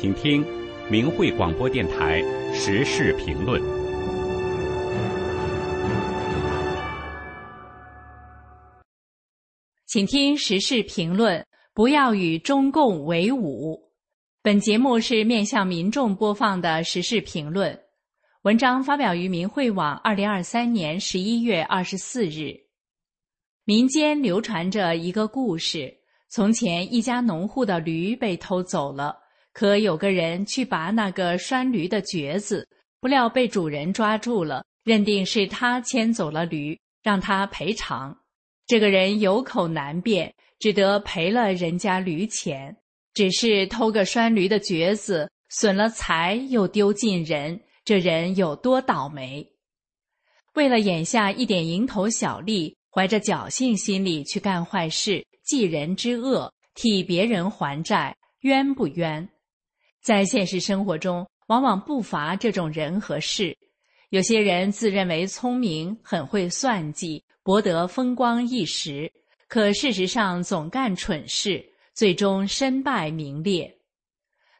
请听明慧广播电台时事评论。请听时事评论，不要与中共为伍。本节目是面向民众播放的时事评论。文章发表于明慧网，二零二三年十一月二十四日。民间流传着一个故事：从前一家农户的驴被偷走了，可有个人去拔那个拴驴的橛子，不料被主人抓住了，认定是他牵走了驴，让他赔偿。这个人有口难辩，只得赔了人家驴钱。只是偷个拴驴的橛子，损了财又丢尽人，这人有多倒霉？为了眼下一点蝇头小利，怀着侥幸心理去干坏事，济人之恶，替别人还债，冤不冤？在现实生活中，往往不乏这种人和事。有些人自认为聪明，很会算计。博得风光一时，可事实上总干蠢事，最终身败名裂。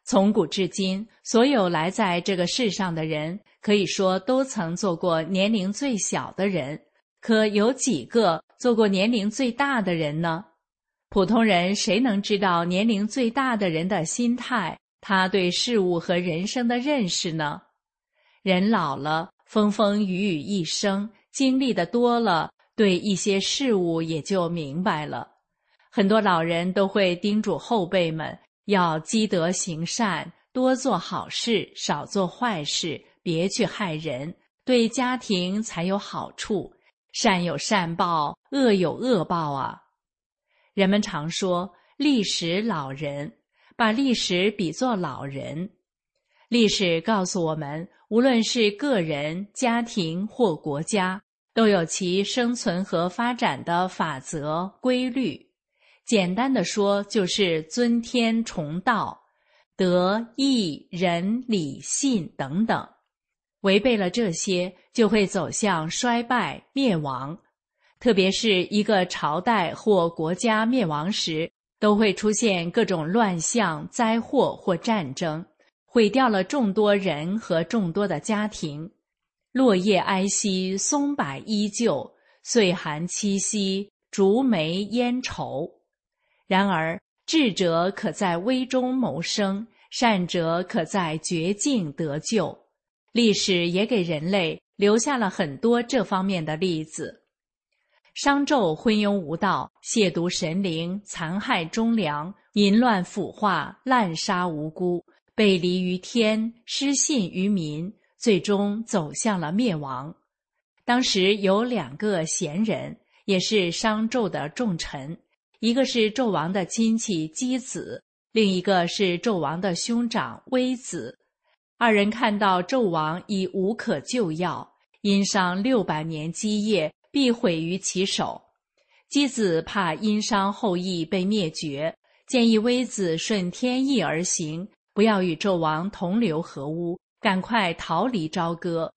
从古至今，所有来在这个世上的人，可以说都曾做过年龄最小的人。可有几个做过年龄最大的人呢？普通人谁能知道年龄最大的人的心态？他对事物和人生的认识呢？人老了，风风雨雨一生，经历的多了。对一些事物也就明白了，很多老人都会叮嘱后辈们要积德行善，多做好事，少做坏事，别去害人，对家庭才有好处。善有善报，恶有恶报啊！人们常说历史老人，把历史比作老人。历史告诉我们，无论是个人、家庭或国家。都有其生存和发展的法则规律。简单的说，就是尊天崇道、德义仁礼信等等。违背了这些，就会走向衰败灭亡。特别是一个朝代或国家灭亡时，都会出现各种乱象、灾祸或战争，毁掉了众多人和众多的家庭。落叶哀兮，松柏依旧；岁寒凄兮，竹梅烟愁。然而，智者可在危中谋生，善者可在绝境得救。历史也给人类留下了很多这方面的例子：商纣昏庸无道，亵渎神灵，残害忠良，淫乱腐化，滥杀无辜，背离于天，失信于民。最终走向了灭亡。当时有两个贤人，也是商纣的重臣，一个是纣王的亲戚箕子，另一个是纣王的兄长微子。二人看到纣王已无可救药，殷商六百年基业必毁于其手。箕子怕殷商后裔被灭绝，建议微子顺天意而行，不要与纣王同流合污。赶快逃离朝歌，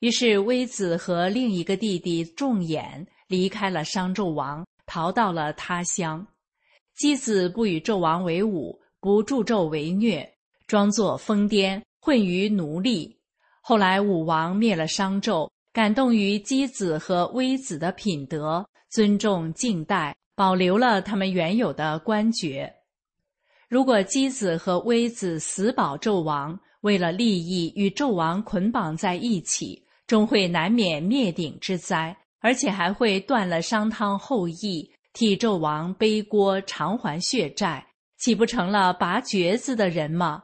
于是微子和另一个弟弟仲衍离开了商纣王，逃到了他乡。箕子不与纣王为伍，不助纣为虐，装作疯癫，混于奴隶。后来武王灭了商纣，感动于箕子和微子的品德，尊重敬待，保留了他们原有的官爵。如果箕子和微子死保纣王，为了利益与纣王捆绑在一起，终会难免灭顶之灾，而且还会断了商汤后裔，替纣王背锅偿还血债，岂不成了拔橛子的人吗？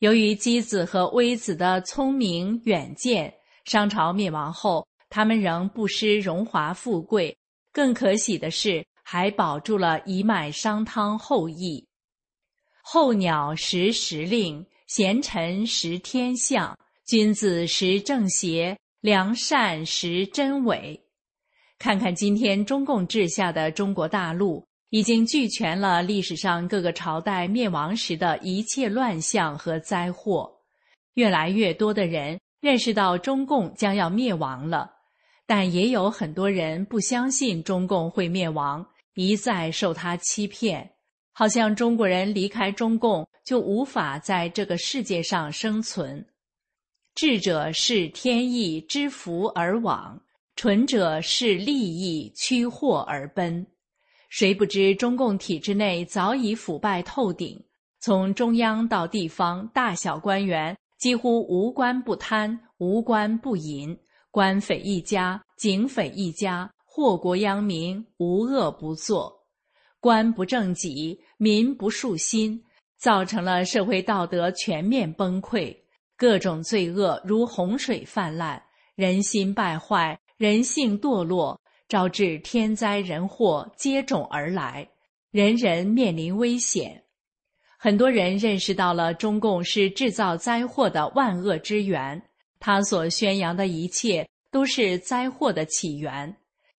由于箕子和微子的聪明远见，商朝灭亡后，他们仍不失荣华富贵。更可喜的是，还保住了一脉商汤后裔。候鸟识时令。贤臣识天象，君子识正邪，良善识真伪。看看今天中共治下的中国大陆，已经俱全了历史上各个朝代灭亡时的一切乱象和灾祸。越来越多的人认识到中共将要灭亡了，但也有很多人不相信中共会灭亡，一再受他欺骗。好像中国人离开中共就无法在这个世界上生存。智者视天意知福而往，蠢者视利益趋祸而奔。谁不知中共体制内早已腐败透顶，从中央到地方，大小官员几乎无官不贪，无官不淫，官匪一家，警匪一家，祸国殃民，无恶不作。官不正己，民不树心，造成了社会道德全面崩溃，各种罪恶如洪水泛滥，人心败坏，人性堕落，招致天灾人祸接踵而来，人人面临危险。很多人认识到了中共是制造灾祸的万恶之源，他所宣扬的一切都是灾祸的起源。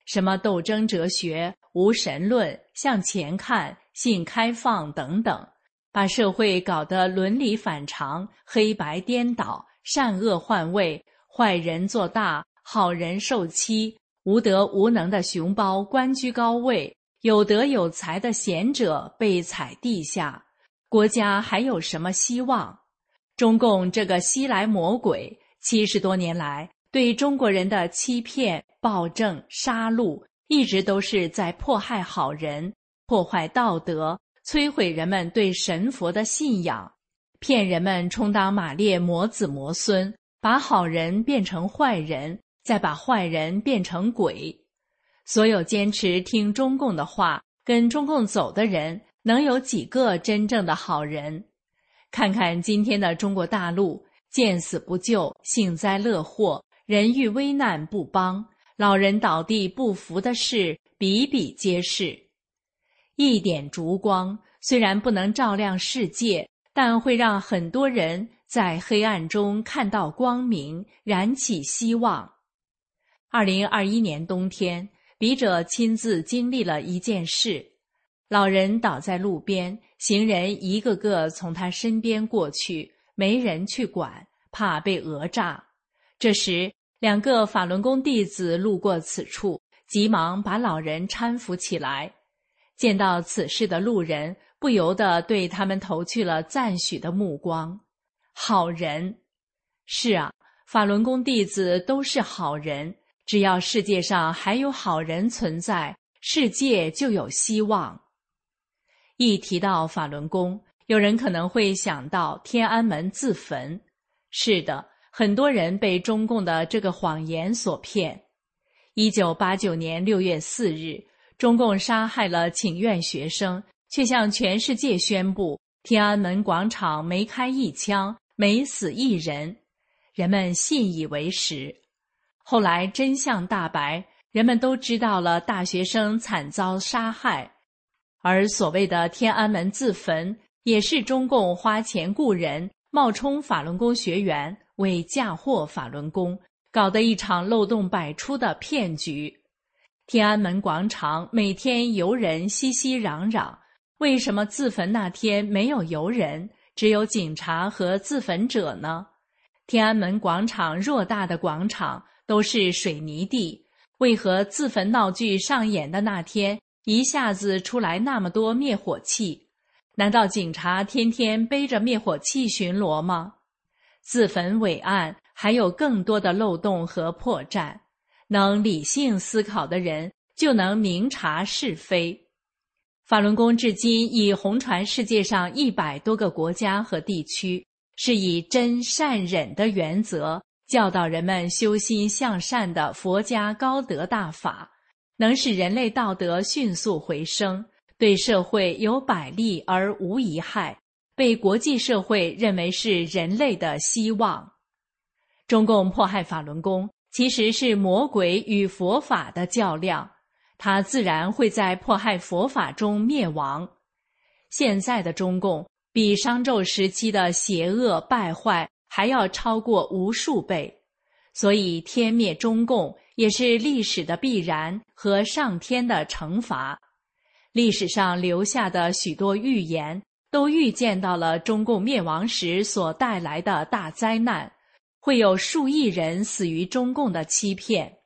什么斗争哲学、无神论、向前看、性开放等等，把社会搞得伦理反常、黑白颠倒、善恶换位、坏人做大、好人受欺、无德无能的熊包官居高位，有德有才的贤者被踩地下，国家还有什么希望？中共这个西来魔鬼，七十多年来。对中国人的欺骗、暴政、杀戮，一直都是在迫害好人、破坏道德、摧毁人们对神佛的信仰，骗人们充当马列魔子魔孙，把好人变成坏人，再把坏人变成鬼。所有坚持听中共的话、跟中共走的人，能有几个真正的好人？看看今天的中国大陆，见死不救，幸灾乐祸。人遇危难不帮，老人倒地不扶的事比比皆是。一点烛光虽然不能照亮世界，但会让很多人在黑暗中看到光明，燃起希望。二零二一年冬天，笔者亲自经历了一件事：老人倒在路边，行人一个个从他身边过去，没人去管，怕被讹诈。这时，两个法轮功弟子路过此处，急忙把老人搀扶起来。见到此事的路人不由得对他们投去了赞许的目光。好人，是啊，法轮功弟子都是好人。只要世界上还有好人存在，世界就有希望。一提到法轮功，有人可能会想到天安门自焚。是的。很多人被中共的这个谎言所骗。一九八九年六月四日，中共杀害了请愿学生，却向全世界宣布天安门广场没开一枪，没死一人，人们信以为实。后来真相大白，人们都知道了大学生惨遭杀害，而所谓的天安门自焚，也是中共花钱雇人冒充法轮功学员。为嫁祸法轮功，搞得一场漏洞百出的骗局。天安门广场每天游人熙熙攘攘，为什么自焚那天没有游人，只有警察和自焚者呢？天安门广场偌大的广场都是水泥地，为何自焚闹剧上演的那天一下子出来那么多灭火器？难道警察天天背着灭火器巡逻吗？自焚伟案还有更多的漏洞和破绽，能理性思考的人就能明察是非。法轮功至今已红传世界上一百多个国家和地区，是以真善忍的原则教导人们修心向善的佛家高德大法，能使人类道德迅速回升，对社会有百利而无一害。被国际社会认为是人类的希望。中共迫害法轮功，其实是魔鬼与佛法的较量，它自然会在迫害佛法中灭亡。现在的中共比商纣时期的邪恶败坏还要超过无数倍，所以天灭中共也是历史的必然和上天的惩罚。历史上留下的许多预言。都预见到了中共灭亡时所带来的大灾难，会有数亿人死于中共的欺骗。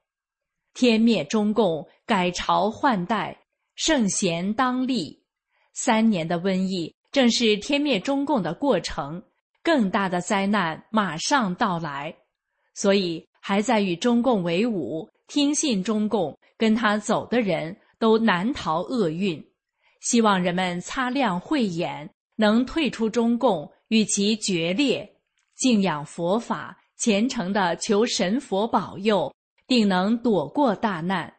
天灭中共，改朝换代，圣贤当立。三年的瘟疫正是天灭中共的过程，更大的灾难马上到来，所以还在与中共为伍、听信中共、跟他走的人都难逃厄运。希望人们擦亮慧眼，能退出中共，与其决裂，敬仰佛法，虔诚的求神佛保佑，定能躲过大难。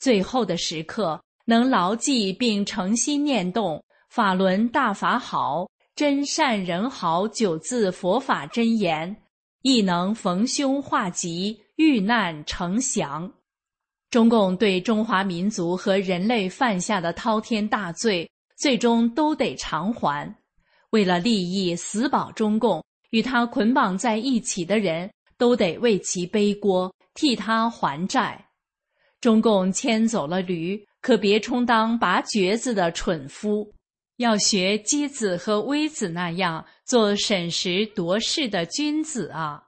最后的时刻。能牢记并诚心念动“法轮大法好，真善人好”九字佛法真言，亦能逢凶化吉，遇难成祥。中共对中华民族和人类犯下的滔天大罪，最终都得偿还。为了利益，死保中共，与他捆绑在一起的人都得为其背锅，替他还债。中共牵走了驴。可别充当拔橛子的蠢夫，要学箕子和微子那样做审时度势的君子啊！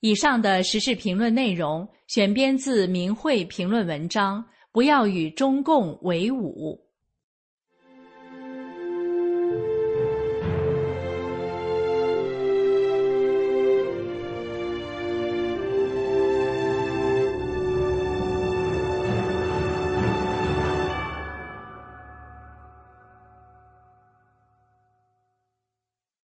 以上的时事评论内容选编自明慧评论文章，不要与中共为伍。